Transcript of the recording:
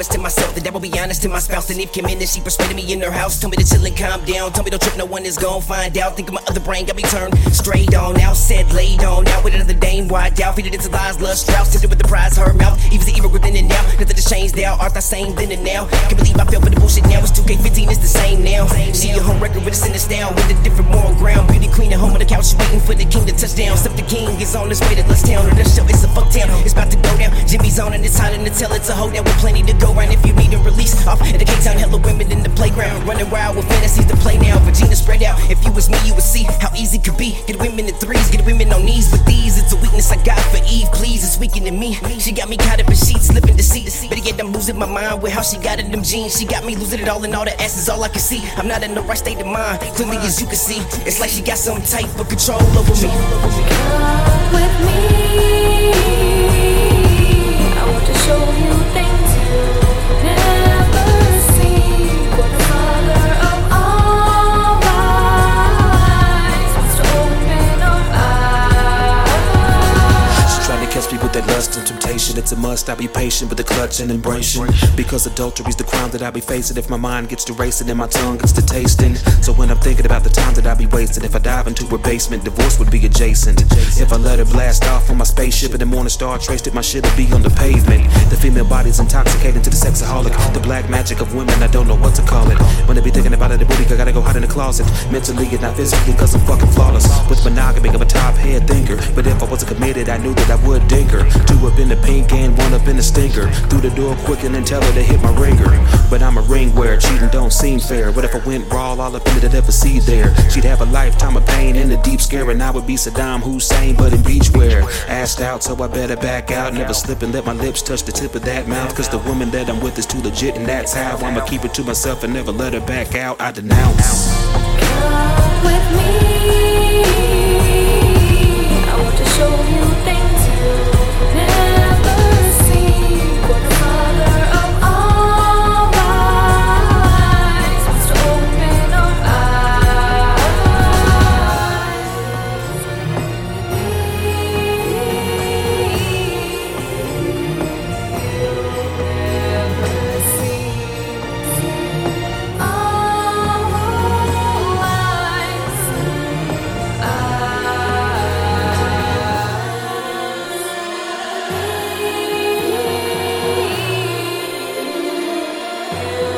to myself that I will be honest to my spouse. And if came in she persuaded me in her house, told me to chill and calm down. Told me don't trip, no one is gonna find out. Think of my other brain got me turned straight on out, said laid on out with another dame wide out. Feed it into lies, lust, Strauss, tempted with the prize, her mouth. Even the evil within and now, nothing has changed now. Art the same then and now. Can't believe I fell for the bullshit now. It's 2K15, it's the same now. See your home record with a in the style with a different moral ground. Beauty queen at home on the couch, waiting for the king to touch down. Except the king is on his way to Lust Town. Or the show, it's a fuck town. It's about to go down. Jimmy's on and it's hot and to tell it's a hold down with plenty Off at the K-Town, hella women in the playground. Running wild with fantasies to play now. Virginia spread out. If you was me, you would see how easy it could be. Get women in threes, get women on knees. With these, it's a weakness I got for Eve. Please, it's weakening me. She got me caught up in sheets, slipping deceit. Better yet, I'm losing my mind with how she got in them jeans. She got me losing it all, and all the ass is all I can see. I'm not in the right state of mind. Clearly, as you can see, it's like she got some type of control over me. With that lust and temptation. It's a must. I be patient with the clutch and embracing. Because adultery's the crime that I be facing. If my mind gets to racing and my tongue gets to tasting. So when I'm thinking about the time that I be wasting, if I dive into her basement, divorce would be adjacent. If I let her blast off on my spaceship and the morning star traced it, my shit'll be on the pavement. The female body's intoxicating to the sexaholic. The black magic of women, I don't know what to call it. When they be thinking about it, the booty, I gotta go hide in the closet. Mentally and not physically, cause I'm fucking flawless. With monogamy I'm a top head thinker. But if I wasn't committed, I knew that I would dig her. Two up in the pink and one up in the stinker. Through the door quick and then tell her to hit my ringer. But I'm a ring wearer, cheating don't seem fair. What if I went raw, all up in the ever see there? She'd have a lifetime of pain and a deep scare, and I would be Saddam Hussein, but in beachwear. Asked out, so I better back out. Never slip and let my lips touch the tip of that mouth. Cause the woman that I'm with is too legit, and that's how I'ma keep it to myself and never let her back out. I denounce. With me. I want to show you things. you.